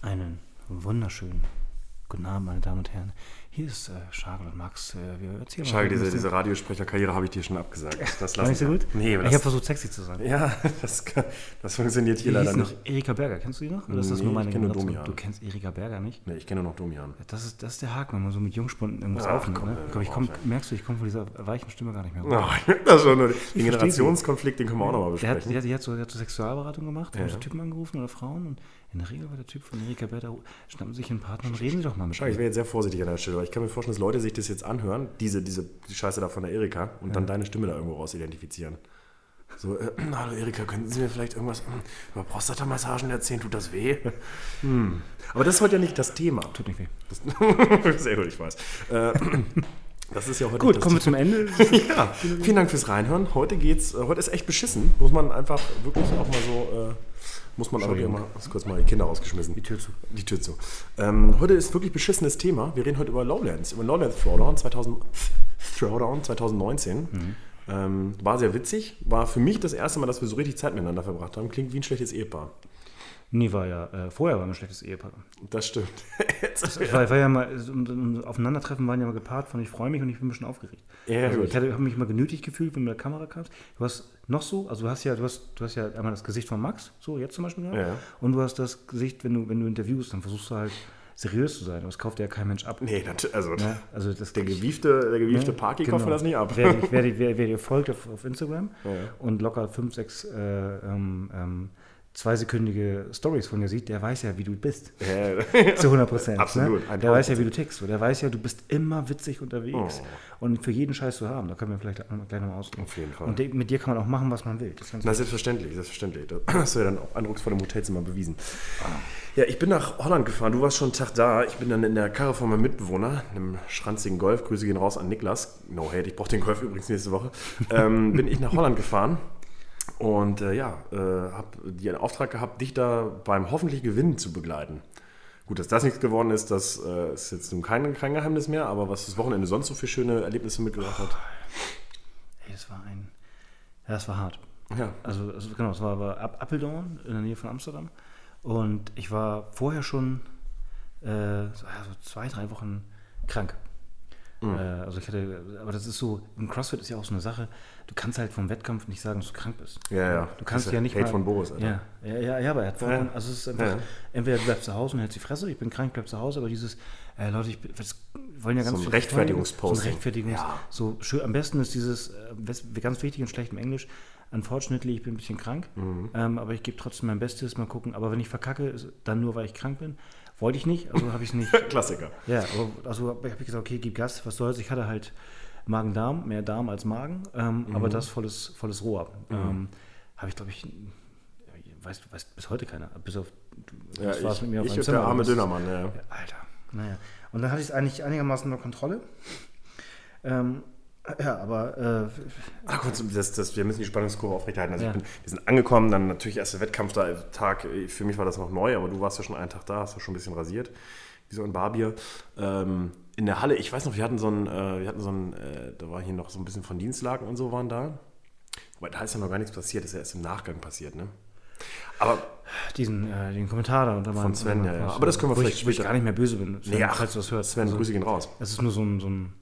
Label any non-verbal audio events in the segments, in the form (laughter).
Einen wunderschönen guten Abend, meine Damen und Herren. Hier ist äh, Schagel und Max. Äh, wir erzählen ein diese, diese Radiosprecherkarriere habe ich dir schon abgesagt. Das War nicht so gut? Nee, ich habe versucht, sexy zu sein. ja, (laughs) das, kann- das funktioniert hier Wie leider hieß noch? nicht. Erika Berger, kennst du die noch? Oder ist das Nee, nur meine ich kenne? Domian. Du kennst Erika Berger nicht? Nee, ich kenne nur noch Domian. Das ist, das ist der Haken, wenn man so mit Jungspunden irgendwas Ach, aufnimmt. komm, Ne? Komm, ich komm, merkst du, ich komme von dieser weichen Stimme gar nicht mehr. Oh, ich merke das schon. nur. Den Generationskonflikt, den können wir auch nochmal Der hat, besprechen. der, die hat so, der hat so Sexualberatung gemacht, Ja, haben ja. so Typen angerufen oder Frauen und in der Regel war der Typ von Erika Berger, schnappen sich einen Partner und reden sie doch mal mit Schau, ich wäre jetzt sehr vorsichtig an der Stelle, weil ich kann mir vorstellen, dass Leute sich das jetzt anhören, diese, diese die Scheiße da von der Erika, und dann deine Stimme da irgendwo raus identifizieren. So, äh, (clears throat) hallo Erika, könnten Sie mir vielleicht irgendwas ähm, über Prostatamassagen erzählen? Tut das weh? (laughs) Hm. Aber das ist heute ja nicht das Thema. Tut nicht weh. Das, (laughs) sehr gut, ich weiß. Äh, (clears throat) das ist ja heute Gut, das kommen wir zum Ende. (laughs) Ja, vielen Dank fürs Reinhören. Heute geht's, äh, heute ist echt beschissen. Muss man einfach wirklich auch mal so, äh, muss man aber hier mal, kurz mal die Kinder rausgeschmissen. Die Tür zu. Die Tür zu. Ähm, heute ist wirklich beschissenes Thema. Wir reden heute über Lowlands, über Lowlands Throwdown 2000, Throwdown 2019. Ähm, war sehr witzig. War für mich das erste Mal, dass wir so richtig Zeit miteinander verbracht haben. Klingt wie ein schlechtes Ehepaar. Nee, war ja, äh, vorher war ein schlechtes Ehepaar. Das stimmt. (laughs) Jetzt, Ich war, war ja mal, so, um, Aufeinandertreffen waren ja mal gepaart von ich freue mich und ich bin ein bisschen aufgeregt. Ja, also gut. ich habe mich mal genötigt gefühlt, wenn du mit der Kamera kamst. Du hast noch so, also du hast ja, du hast, du hast ja einmal das Gesicht von Max, so jetzt zum Beispiel Ja. und du hast das Gesicht, wenn du, wenn du interviewst, dann versuchst du halt seriös zu sein. Aber das kauft ja kein Mensch ab. nee, also Ne? Also das der gewiefte, der gewiefte Ne? Party Genau. kauft mir das nicht ab. Wer, wer, wer, (laughs) wer, wer dir folgt auf, auf Instagram Ja. und locker fünf, sechs äh, ähm, ähm, zweisekündige Stories von dir sieht, der weiß ja, wie du bist. Ja. (laughs) Zu 100 Prozent. Absolut, Ne? 1000%. Der weiß ja, wie du tickst. Der weiß ja, du bist immer witzig unterwegs. Oh. Und für jeden Scheiß zu haben. Da können wir vielleicht gleich nochmal ausdrücken. Auf jeden Fall. Und mit dir kann man auch machen, was man will. Das Na, selbstverständlich, selbstverständlich. Das (clears throat) hast du ja dann auch eindrucksvoll im Hotelzimmer bewiesen. Ja, ich bin nach Holland gefahren. Du warst schon einen Tag da. Ich bin dann in der Karre von meinem Mitbewohner, einem schranzigen Golf. Grüße gehen raus an Niklas. No hate, ich brauche den Golf übrigens nächste Woche. (laughs) Ähm, bin ich nach Holland gefahren. Und äh, ja, äh, habe den Auftrag gehabt, dich da beim hoffentlich Gewinnen zu begleiten. Gut, dass das nichts geworden ist, das äh, ist jetzt nun kein, kein Geheimnis mehr, aber was das Wochenende sonst so für schöne Erlebnisse mitgebracht hat. Ey, das war ein. Ja, das war hart. Ja. Also, also genau, es war, war App- Apeldoorn in der Nähe von Amsterdam. Und ich war vorher schon äh, so, ja, so zwei, drei Wochen krank. Mhm. Äh, also ich hatte, aber das ist so, im CrossFit ist ja auch so eine Sache, du kannst halt vom Wettkampf nicht sagen, dass du krank bist. Ja, ja. Du kannst Das ist ja nicht Hate mal, von Boris, Alter. Ja, ja, ja, ja, aber er hat vollkommen, Ja. also es ist einfach, Ja. entweder du bleibst zu Hause und hältst die Fresse, ich bin krank, bleib zu Hause, aber dieses, äh, Leute, ich das wollen ja ganz So ein Rechtfertigungsposting. So ein Rechtfertigungs, Ja. so schön, am besten ist dieses, äh, ganz wichtig in schlechtem Englisch, unfortunately, ich bin ein bisschen krank, Mhm. ähm, aber ich gebe trotzdem mein Bestes, mal gucken, aber wenn ich verkacke, dann nur, weil ich krank bin. Wollte ich nicht, also habe ich es nicht. (laughs) Klassiker. Ja, aber also habe ich gesagt, okay, gib Gas, was soll's. Ich hatte halt Magen-Darm, mehr Darm als Magen, ähm, Mhm. aber das volles, volles Rohr. Ähm, habe ich, glaube ich, weiß, weiß bis heute keiner, bis auf, du Ja, das war's ich, mit mir auf ich und Zimmer. der arme Dönermann. Ja, Alter, naja. Und dann hatte ich es eigentlich einigermaßen unter Kontrolle. Ähm, ja, aber äh, Ach, kurz, das, das, wir müssen die Spannungskurve aufrechterhalten. Also Ja. ich bin, wir sind angekommen, dann natürlich erst der Wettkampftag. Für mich war das noch neu, aber du warst ja schon einen Tag da, hast ja schon ein bisschen rasiert, wie so ein Barbier. Ähm, in der Halle, ich weiß noch, wir hatten so ein, äh, wir hatten so ein, äh, da war hier noch so ein bisschen von Dienstlagen und so waren da. Wobei da ist ja noch gar nichts passiert, das ist ja erst im Nachgang passiert, ne? Aber diesen, äh, den Kommentar da unter meinem. Sven, ja, ja. Aber das können wir wo vielleicht ich, wo ich gar nicht mehr böse bin, Sven, Nee, ach, falls du das hörst. Sven, Also- Grüße gehen raus. Das ist nur so ein, so ein,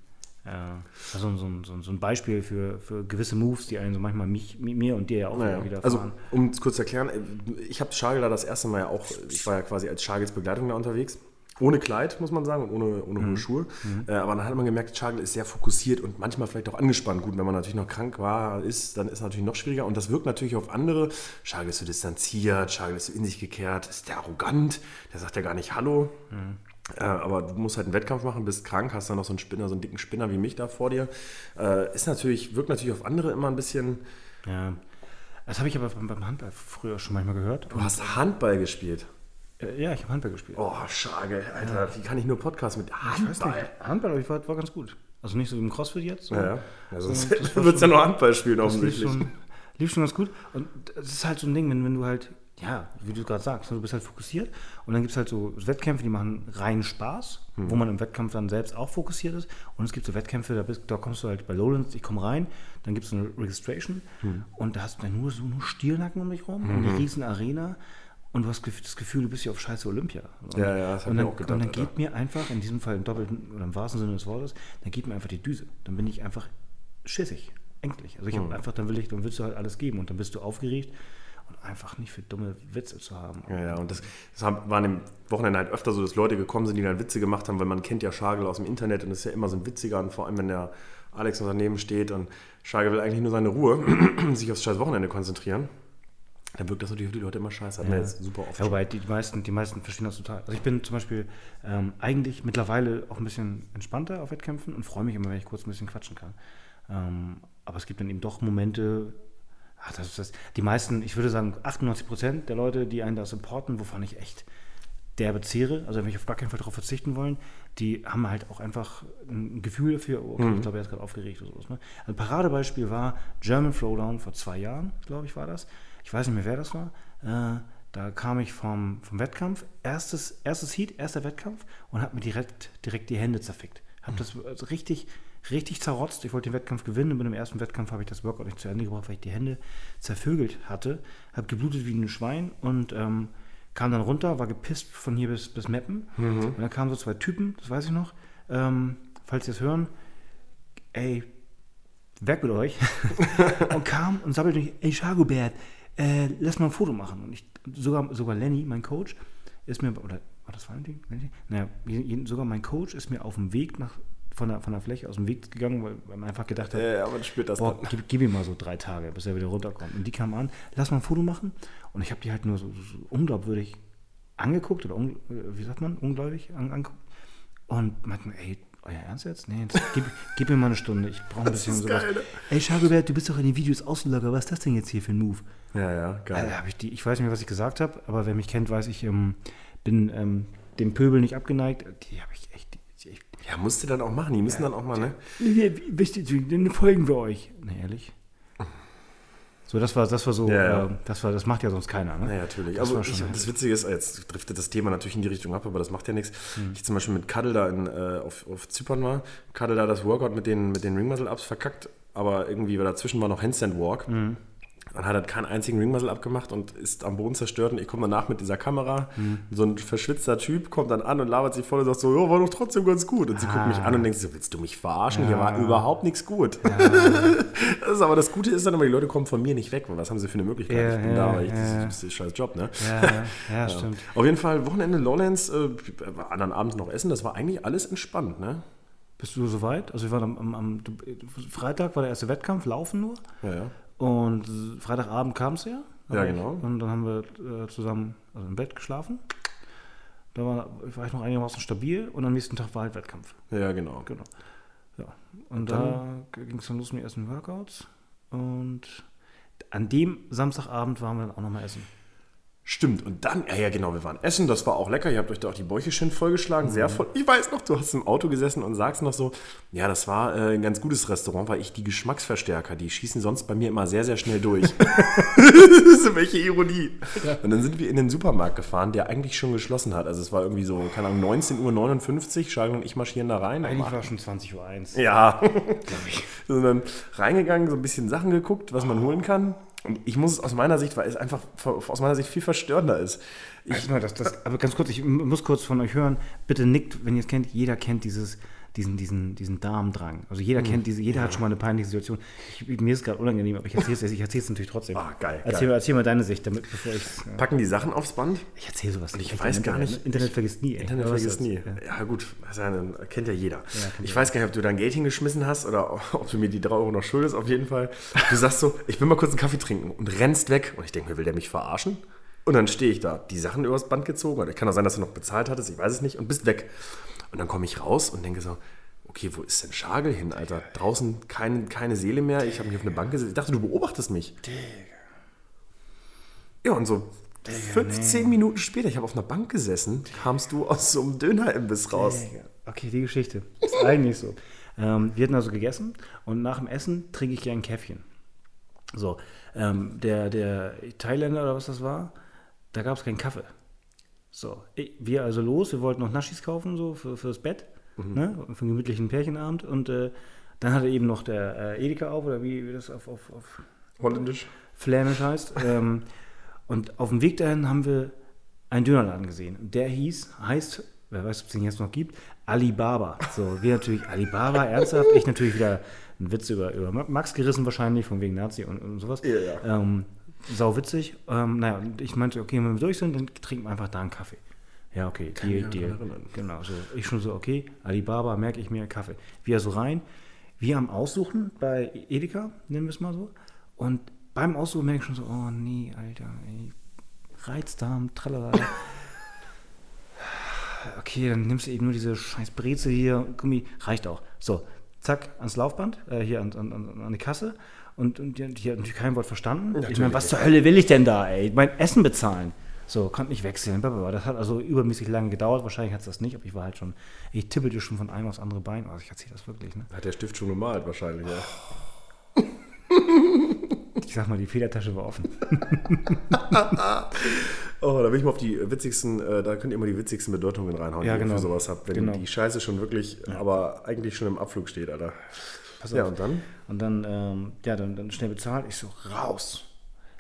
ja, so ein, so ein, so ein, Beispiel für, für gewisse Moves, die einen so manchmal mich, mir und dir ja auch Naja. wieder Also, fahren. um es kurz zu erklären, äh, ich habe Schagel da das erste Mal ja auch, ich war ja quasi als Schagels Begleitung da unterwegs. Ohne Kleid, muss man sagen, und ohne, ohne Mhm. hohe Schuhe. Äh, aber dann hat man gemerkt, Schagel ist sehr fokussiert und manchmal vielleicht auch angespannt. Gut, wenn man natürlich noch krank war, ist, dann ist es natürlich noch schwieriger. Und das wirkt natürlich auf andere. Schagel ist so distanziert, Schagel ist so in sich gekehrt, ist der arrogant, der sagt ja gar nicht Hallo. Mhm. Äh, aber du musst halt einen Wettkampf machen, bist krank, hast dann noch so einen Spinner, so einen dicken Spinner wie mich da vor dir. Äh, ist natürlich, wirkt natürlich auf andere immer ein bisschen. Ja. Das habe ich aber beim, Handball früher schon manchmal gehört. Du hast Handball gespielt. Äh, ja, ich habe Handball gespielt. Oh, Schage, Alter, wie kann ich nur Podcast mit Handball? Handball aber ich war, war ganz gut. Also nicht so wie im CrossFit jetzt. Ja, ja. Also, war würdest du ja nur Handball spielen, Das lief offensichtlich. schon, lief schon ganz gut. Und das ist halt so ein Ding, wenn, wenn du halt, ja, wie du gerade sagst, ne, du bist halt fokussiert und dann gibt es halt so Wettkämpfe, die machen reinen Spaß, Hm. wo man im Wettkampf dann selbst auch fokussiert ist. Und es gibt so Wettkämpfe, da, bist, da kommst du halt bei Lowlands, ich komme rein, dann gibt es eine Registration Hm. und da hast du dann nur so nur Stiernacken um dich rum und eine riesen Arena. und du hast das Gefühl, du bist ja auf scheiße Olympia. Und, ja, ja, das habe ich auch gedacht. Und dann geht mir einfach, in diesem Fall im doppelten oder im wahrsten Sinne des Wortes, dann geht mir einfach die Düse. Dann bin ich einfach schissig, ängstlich. Also ich habe mhm. einfach, dann will ich, dann willst du halt alles geben und dann bist du aufgeregt und einfach nicht für dumme Witze zu haben. Ja, ja, und das, das war im Wochenende halt öfter so, dass Leute gekommen sind, die dann Witze gemacht haben, weil man kennt ja Schagel aus dem Internet und ist ja immer so ein Witziger und vor allem, wenn der Alex noch daneben steht und Schagel will eigentlich nur seine Ruhe, (clears throat) sich aufs scheiß Wochenende konzentrieren. Dann wirkt das natürlich für die Leute immer scheiße. Hat ja. jetzt super oft. Ja, wobei die meisten, die meisten verstehen das total. Also ich bin zum Beispiel ähm, eigentlich mittlerweile auch ein bisschen entspannter auf Wettkämpfen und freue mich immer, wenn ich kurz ein bisschen quatschen kann. Ähm, aber es gibt dann eben doch Momente, ach, das ist das, die meisten, ich würde sagen 98 Prozent der Leute, die einen da supporten, wovon ich echt derbe zehre, also wenn ich auf gar keinen Fall darauf verzichten wollen, die haben halt auch einfach ein Gefühl dafür, okay, mhm. ich glaube, er ist gerade aufgeregt oder sowas. Ne? Ein Paradebeispiel war German Throwdown vor zwei Jahren, glaube ich, war das ich weiß nicht mehr, wer das war. Äh, da kam ich vom, vom Wettkampf, erstes, erstes Heat, erster Wettkampf und habe mir direkt, direkt die Hände zerfickt. Habe mhm. das also richtig, richtig zerrotzt. Ich wollte den Wettkampf gewinnen und bei dem ersten Wettkampf habe ich das Workout nicht zu Ende gebracht, weil ich die Hände zervögelt hatte. Habe geblutet wie ein Schwein und ähm, kam dann runter, war gepisst von hier bis, bis Meppen. Mhm. Und dann kamen so zwei Typen, das weiß ich noch. Ähm, falls Sie es hören, ey, weg mit euch. (laughs) und kam und sabbelte mich, ey, Schagobert, äh, lass mal ein Foto machen. Und ich, sogar, sogar Lenny, mein Coach, ist mir, oder war das Valentin? Naja, sogar mein Coach ist mir auf dem Weg nach, von der, von der Fläche aus dem Weg gegangen, weil, weil man einfach gedacht hat, ja, aber spürt das boah, gib, gib, ihm mal so drei Tage, bis er wieder runterkommt. Und die kamen an, lass mal ein Foto machen. Und ich habe die halt nur so, so, unglaubwürdig angeguckt, oder un, wie sagt man, ungläubig angeguckt. Und meinten, ey, euer Ernst jetzt? Nee, jetzt, gib, gib, mir mal eine Stunde. Ich brauche ein (laughs) bisschen sowas. Geil, ne? Ey, Schagobert, du bist doch in den Videos Außenlager. Was ist das denn jetzt hier für ein Move? Ja, ja, geil. Also, ich, die, ich weiß nicht mehr, was ich gesagt habe, aber wer mich kennt, weiß, ich ähm, bin ähm, dem Pöbel nicht abgeneigt. Die habe ich echt. Ja, musst du dann auch machen. Die müssen ja, dann auch mal, ne? Wisst ihr, dann folgen wir euch. Ne, ehrlich? So, das war, das war so, ja, ja. Äh, das war, das macht ja sonst keiner, ne? Ja, natürlich. Das, also ich, das Witzige ist, jetzt driftet das Thema natürlich in die Richtung ab, aber das macht ja nichts. Mhm. Ich zum Beispiel mit Cuddle da in, äh, auf, auf Zypern war, Cuddle da das Workout mit den, mit den Ring Muscle Ups verkackt, aber irgendwie, weil dazwischen war noch Handstand Walk. Mhm. Man hat halt keinen einzigen Ringmuscle abgemacht und ist am Boden zerstört. Und ich komme danach mit dieser Kamera. Mhm. So ein verschwitzter Typ kommt dann an und labert sich voll und sagt so: Ja, war doch trotzdem ganz gut. Und sie ah. guckt mich an und denkt so: Willst du mich verarschen? Ja. Hier war überhaupt nichts gut. Ja. (laughs) das ist aber das Gute ist dann aber, die Leute kommen von mir nicht weg. Was haben sie für eine Möglichkeit? Ja, ich bin da, weil ich, das, das, ist ein scheiß Job, ne? Ja, (laughs) ja, stimmt. Auf jeden Fall, Wochenende Lowlands, äh, anderen Abend noch essen. Das war eigentlich alles entspannt, ne? Bist du soweit? Also, wir waren am, am, am Freitag war der erste Wettkampf, laufen nur. Ja, ja. Und Freitagabend kam es ja. Ja, genau. Und dann haben wir äh, zusammen also im Bett geschlafen. Da war, war ich noch einigermaßen stabil und am nächsten Tag war halt Wettkampf. Ja, genau. genau. Ja. Und, und da ging es dann los mit ersten Workouts. Und an dem Samstagabend waren wir dann auch nochmal essen. Stimmt, und dann, ja, ja, genau, wir waren essen, das war auch lecker. Ihr habt euch da auch die Bäuche schön vollgeschlagen, mhm. sehr voll. Ich weiß noch, du hast im Auto gesessen und sagst noch so, ja, das war äh, ein ganz gutes Restaurant, weil ich die Geschmacksverstärker, die schießen sonst bei mir immer sehr, sehr schnell durch. (laughs) Welche Ironie. Ja. Und dann sind wir in den Supermarkt gefahren, der eigentlich schon geschlossen hat. Also es war irgendwie so, keine Ahnung, 19.59 Uhr, Charles und ich marschieren da rein. Eigentlich war schon 20.01 Uhr. Ja. (laughs) sind dann reingegangen, so ein bisschen Sachen geguckt, was man holen kann. Und ich muss es aus meiner Sicht, weil es einfach aus meiner Sicht viel verstörender ist. Ich, also, das, das, aber ganz kurz, ich muss kurz von euch hören. Bitte nickt, wenn ihr es kennt. Jeder kennt dieses diesen, diesen, diesen Darmdrang. Also jeder mhm. kennt diese, jeder ja. hat schon mal eine peinliche Situation. Ich, mir ist gerade unangenehm, aber ich erzähle es ich erzähl's natürlich trotzdem. Ah, geil. Erzähl, geil. erzähl mal deine Sicht, damit, bevor ich. Ja. Packen die Sachen aufs Band? Ich erzähle sowas nicht. Ich weiß gar nicht. Internet vergisst nie. Ey. Internet vergisst nie. Ja, ja gut, das kennt ja jeder. ich weiß gar nicht, ob du dein Geld hingeschmissen hast oder (laughs) ob du mir die 3 Euro noch schuldest, auf jeden Fall. Du sagst so, ich will mal kurz einen Kaffee trinken und rennst weg. Und ich denke mir, will der mich verarschen? Und dann stehe ich da, die Sachen übers Band gezogen. Oder kann auch sein, dass du noch bezahlt hattest, ich weiß es nicht, und bist weg. Und dann komme ich raus und denke so, okay, wo ist denn Schagel hin, Alter? Draußen kein, keine Seele mehr. Ich habe mich auf eine Bank gesetzt. Ich dachte, du beobachtest mich. Digga. Ja, und so Digga, 15 nee. Minuten später, ich habe auf einer Bank gesessen, kamst du aus so einem Dönerimbiss raus. Digga. Okay, die Geschichte. Ist eigentlich so. Ähm, wir hatten also gegessen und nach dem Essen trinke ich gerne ein Käffchen. So, ähm, der, der Thailänder oder was das war, da gab es keinen Kaffee. So, wir also los, wir wollten noch Naschis kaufen, so für, fürs Bett mhm. ne? für einen gemütlichen Pärchenabend. Und äh, dann hatte eben noch der äh, Edeka auf, oder wie, wie das auf, auf, auf Holländisch? Flämisch heißt. (laughs) ähm, und auf dem Weg dahin haben wir einen Dönerladen gesehen. Der hieß, heißt, wer weiß, ob es den jetzt noch gibt, Alibaba. So, wir natürlich Alibaba, (laughs) ernsthaft. Ich natürlich wieder einen Witz über, über Max gerissen wahrscheinlich, von wegen Nazi und, und sowas. Ja, ja. Ähm, sau witzig. Ähm, naja, ich meinte, okay, wenn wir durch sind, dann trinken wir einfach da einen Kaffee. Ja, okay, Kann Deal, Deal. Genau, so. Ich schon so, okay, Alibaba, merke ich mir, Kaffee. Wir so rein, wir am Aussuchen bei Edeka, nennen wir es mal so. Und beim Aussuchen merke ich schon so, oh nee, Alter, ey, Reizdarm, tralala. (laughs) Okay, dann nimmst du eben nur diese scheiß Breze hier, Gummi, reicht auch. So, zack, ans Laufband, äh, hier an, an an die Kasse. Und, und die, die hat natürlich kein Wort verstanden. ich Natürlich meine, was zur Hölle will ich denn da, ey? Mein Essen bezahlen. So, konnte nicht wechseln. blablabla. Das hat also übermäßig lange gedauert. Wahrscheinlich hat es das nicht, aber ich war halt schon, ich tippelte schon von einem aufs andere Bein. Also ich erzähle das wirklich, ne? Hat der Stift schon gemalt wahrscheinlich, ja. Ich sag mal, die Federtasche war offen. (laughs) Oh, da will ich mal auf die witzigsten, äh, da könnt ihr mal die witzigsten Bedeutungen reinhauen, Ja, die ihr genau. für sowas habt. Wenn Genau. die Scheiße schon wirklich, aber eigentlich schon im Abflug steht, Alter. Pass Ja, auf. und dann? Und dann, ähm, ja, dann, dann schnell bezahlt. Ich so, raus.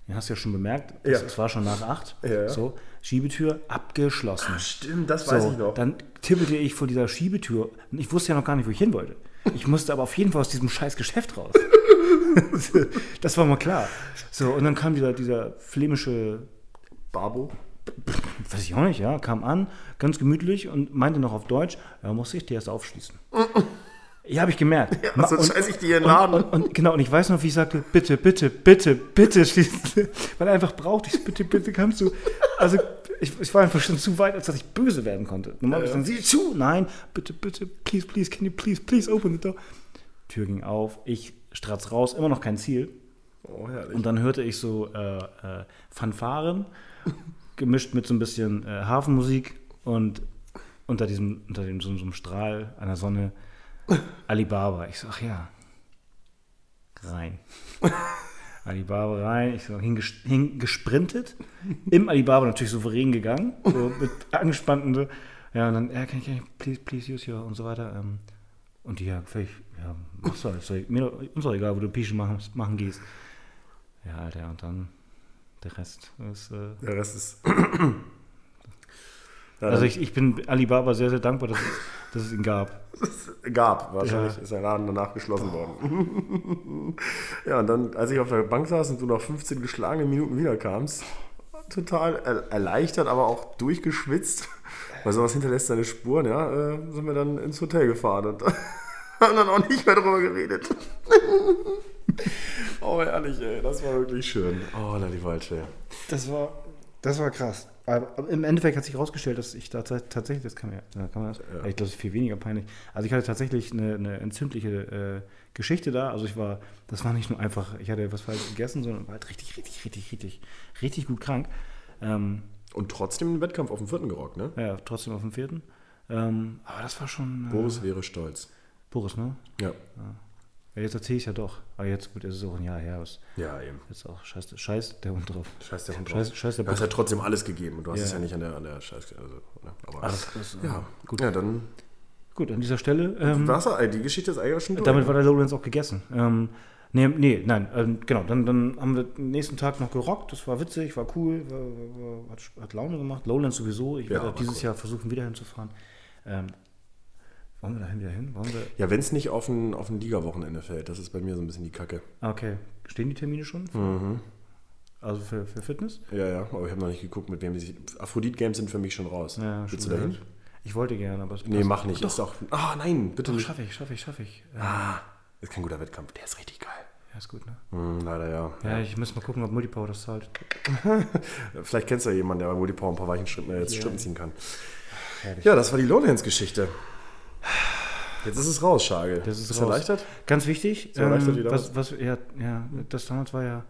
Den hast du ja schon bemerkt. Es, Ja. war schon nach acht. Ja. So, Schiebetür abgeschlossen. Stimmt, das So, dann tippelte ich vor dieser Schiebetür. Und ich wusste ja noch gar nicht, wo ich hin wollte. Ich musste aber auf jeden Fall aus diesem scheiß Geschäft raus. (laughs) das war mal klar. So, und dann kam dieser, dieser flämische, Babo. weiß ich auch nicht, ja, kam an, ganz gemütlich und meinte noch auf Deutsch, ja, muss ich dir erst aufschließen. Ja, habe ich gemerkt. Ja, Ma- sonst und- scheiß ich dir den und, Laden. Und, und, genau, und ich weiß noch, wie ich sagte, bitte, bitte, bitte, bitte schließen. Weil er einfach brauchte ich bitte, bitte, kannst du. Also ich, ich war einfach schon zu weit, als dass ich böse werden konnte. Normalerweise Ja, ja. dann sieh zu, nein, bitte, bitte, please, please, can you please, please open the door. Tür ging auf, ich stratz raus, immer noch kein Ziel. Oh, herrlich. Und dann hörte ich so äh, äh, Fanfaren, gemischt mit so ein bisschen äh, Hafenmusik und unter diesem, unter dem, so, so einem Strahl einer Sonne Alibaba. Ich so, ach ja, rein. (laughs) Alibaba rein, ich so hinges hingesprintet, im Alibaba natürlich souverän gegangen, so mit angespannten, ja, und dann, ja, kann ich, kann ich please, please use your und so weiter. Ähm, und die, ja, vielleicht, ja, mach's halt, ist doch- mir doch, uns doch egal, wo du Pischen machen, machen gehst. Ja, Alter, und dann der Rest ist. Äh, Der Rest ist. Also ich, ich bin Alibaba sehr, sehr dankbar, dass es, dass es ihn gab. (laughs) gab. Wahrscheinlich Ja. ist der Laden danach geschlossen worden. (laughs) ja, und dann, als ich auf der Bank saß und du nach 15 geschlagenen Minuten wiederkamst, total er erleichtert, aber auch durchgeschwitzt, (laughs) weil sowas hinterlässt seine Spuren, ja, äh, sind wir dann ins Hotel gefahren und haben dann auch nicht mehr drüber geredet. oh, ehrlich, ey, das war wirklich schön. Oh, die Waldschwer. Das war, das war krass. Aber im Endeffekt hat sich herausgestellt, dass ich da tat- tatsächlich, das kann man ja, kann man das, Ja. ich glaube, das ist viel weniger peinlich. Also ich hatte tatsächlich eine, eine entzündliche äh, Geschichte da. Also ich war, das war nicht nur einfach, ich hatte was falsch gegessen, sondern war halt richtig, richtig, richtig, richtig, richtig gut krank. Ähm, Und trotzdem den Wettkampf auf dem vierten gerockt, ne? ja, trotzdem auf dem vierten. Ähm, aber das war schon. Äh, Boris wäre stolz. Boris, ne? Ja. Ja, jetzt erzähle ich ja doch. Aber jetzt, gut, es ist auch ein Jahr her. Ja, eben. jetzt auch scheiß, scheiß der Hund drauf. Scheiß der Hund Scheiß- drauf. scheiß der du hast ja trotzdem alles gegeben. Du hast Ja. es ja nicht an der, an der Scheiß... Also, ne? Aber, Ah, das- das, äh, ja, gut. Ja, dann... Gut, an dieser Stelle. Ähm, Wasser, ey, die Geschichte ist eigentlich auch schon durch. Damit war der Lowlands auch gegessen. Ähm, nee, nee, nein, ähm, genau. Dann, dann haben wir den nächsten Tag noch gerockt. Das war witzig, war cool, war, war, hat, hat Laune gemacht. Lowlands sowieso. Ich Ja, werde war dieses cool. Jahr versuchen, wieder hinzufahren. Ähm, wollen wir dahin wieder hin? Wollen wir? Ja, wenn es nicht auf ein, auf ein Liga-Wochenende fällt, das ist bei mir so ein bisschen die Kacke. Okay, stehen die Termine schon? Mhm. Also für, für Fitness? Ja, ja, aber ich habe noch nicht geguckt, mit wem die sich. Aphrodite-Games sind für mich schon raus. Ja, Willst du dahin? gehört. Ich wollte gerne, aber es Nee, mach nicht. Doch, Ist doch. Ah, nein, bitte doch nicht. schaffe ich, schaffe ich, schaffe ich. Ja, Ah, ist kein guter Wettkampf. Der ist richtig geil. ja, ist gut, ne? Hm, leider ja. Ja, ich muss mal gucken, ob Multipower das zahlt. (laughs) Vielleicht kennst du ja jemanden, der bei Multipower ein paar weichen Strippen, äh, jetzt Ja. Strippen ziehen kann. Herrlich. Ja, das war die Lowlands-Geschichte. Jetzt ist es raus, Schagel. Das ist Bist raus. erleichtert? Ganz wichtig, So erleichtert ähm, was, was, ja, ja, das damals war ja,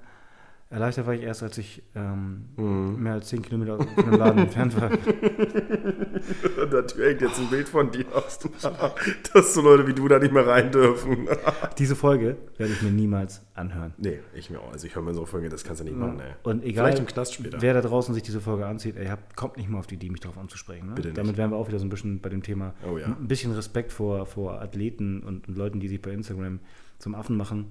erleichtert war ich erst, als ich ähm, Mhm. mehr als 10 Kilometer von dem Laden entfernt war. (laughs) (laughs) (laughs) Tür hängt jetzt ein Bild von dir aus. Dass so Leute wie du da nicht mehr rein dürfen. (laughs) Diese Folge werde ich mir niemals anhören. nee, ich mir auch. Also ich höre mir so Folge, das kannst du nicht machen, ey. Und egal, Vielleicht im Knast später. wer da draußen sich diese Folge anzieht, ey, kommt nicht mal auf die Idee, mich darauf anzusprechen. Ne? Bitte nicht. Damit wären wir auch wieder so ein bisschen bei dem Thema, Oh ja. ein bisschen Respekt vor, vor Athleten und, und Leuten, die sich bei Instagram zum Affen machen.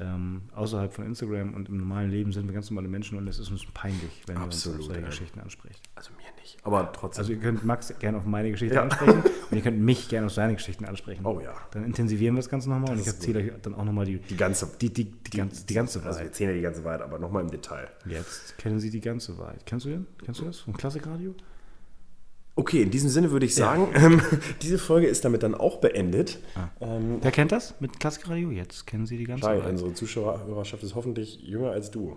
Ähm, außerhalb von Instagram und im normalen Leben sind wir ganz normale Menschen und es ist uns peinlich, wenn Absolut, ihr uns auf solche ja. Geschichten anspricht. Also mir nicht. Aber trotzdem. Also ihr könnt Max gerne auf meine Geschichte Ja. ansprechen und ihr könnt mich gerne auf seine Geschichten ansprechen. Oh ja. Dann intensivieren wir das Ganze nochmal und Das ich ist erzähle euch dann auch nochmal die, die ganze, die, die, die, ganze, die ganze also wir Wahrheit. erzählen ja die ganze Wahrheit, aber nochmal im Detail. Jetzt kennen Sie die ganze Wahrheit. Kennst du den? Kennst du das? Vom Klassikradio? Okay, in diesem Sinne würde ich sagen, ähm, (laughs) diese Folge ist damit dann auch beendet. Ähm, Wer kennt das mit Klassikradio? Jetzt kennen Sie die ganze Wahrheit. unsere Zuschauerschaft ist hoffentlich jünger als du.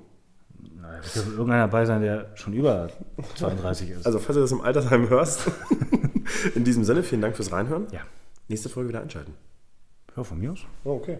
Naja, es wird irgendeiner dabei sein, der schon über 32 ist. Also, falls du das im Altersheim hörst, (laughs) in diesem Sinne, vielen Dank fürs Reinhören. ja. Nächste Folge wieder einschalten. Ja, von mir aus. Oh, okay.